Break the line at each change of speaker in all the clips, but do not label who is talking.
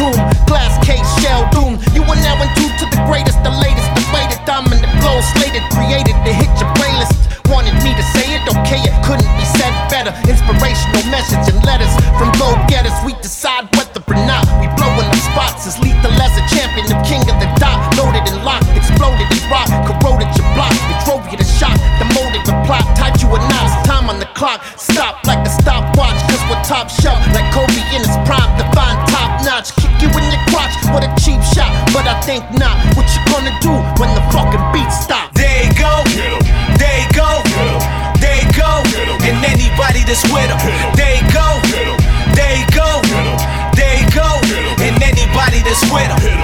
tomb. Glass case, shell doom. You are now in tune to the greatest, the latest, the latest. Diamond that blow slated, created to hit your playlist. Wanted me to say it, okay, it couldn't be said better. Inspirational message and letters from go getters. We decide whether or not we blow in the spots. As lethal as a champion, the king of the dot. Loaded and locked, exploded and rocked, corroded your block. It drove you to shock, the the plot. Tied you a knot, time on the clock. Stop like a stopwatch, cause we're top shelf. Like Kobe in his prime, divine think not. What you gonna do when the fucking beat stop?
There you go, there you go, there you go. And anybody that's with him, there you go, there you go, there you go. And anybody that's with him.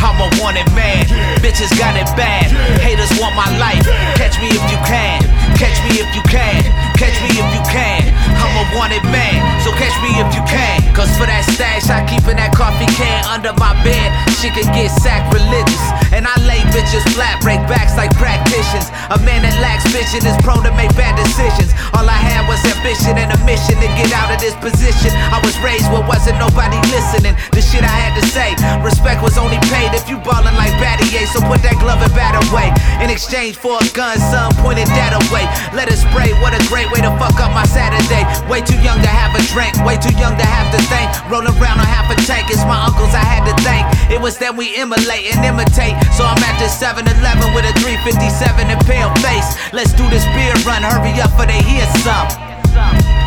I'm a wanted man, bitches got it bad. Haters want my life. Under my bed. She can get sacrilegious. And I lay bitches flat, break backs like practitioners. A man that lacks vision is prone to make bad decisions. All I had was ambition and a mission to get out of this position. I was raised where wasn't nobody listening. The shit I had to say, respect was only paid if you ballin' like Battier. So put that glove and bat away. In exchange for a gun, son pointed that away. Let it spray, what a great way to fuck up my Saturday. Way too young to have a drink, way too young to have to think. Rolling around on half a tank, it's was them we emulate and imitate. So I'm at the 7 Eleven with a 357 and pale face. Let's do this beer run, hurry up for they hear some.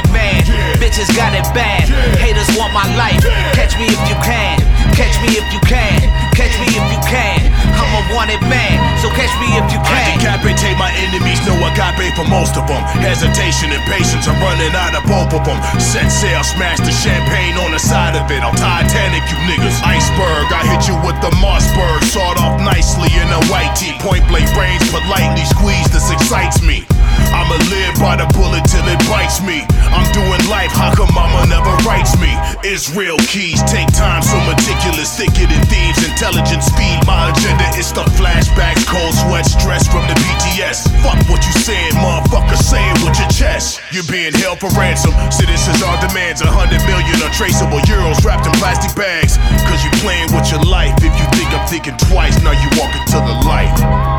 A wanted man, bitches got it bad. Haters want my life. Catch me if you can, catch me if you can, catch me if you can. I'm a wanted man, so catch me if you can. I
decapitate my enemies, no agape for most of them. Hesitation and patience, I'm running out of both of them. Set sail, smash the champagne on the side of it. I'm Titanic, you niggas. Iceberg, I hit you with the Mossberg. Sawed off nicely in a white tee. Point blank range, politely squeeze, this excites me. I'ma live by the bullet till it bites me. I'm doing life, how come mama never writes me? Israel Keyes take time, so meticulous, thicker than thieves, intelligent speed. My agenda is the flashbacks, cold sweat, stress from the BTS. Fuck what you saying, motherfucker, say it with your chest. You're being held for ransom. Citizens are demands, a hundred million untraceable euros wrapped in plastic bags. Cause you playing with your life. If you think I'm thinking twice, now you walking to the light.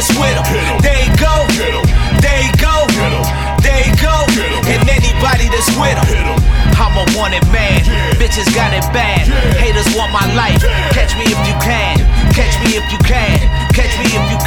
this with them. They go, they go, they go, and anybody that's with them. I'm a wanted man, bitches got it bad. Haters want my life. Catch me if you can, catch me if you can, catch me if you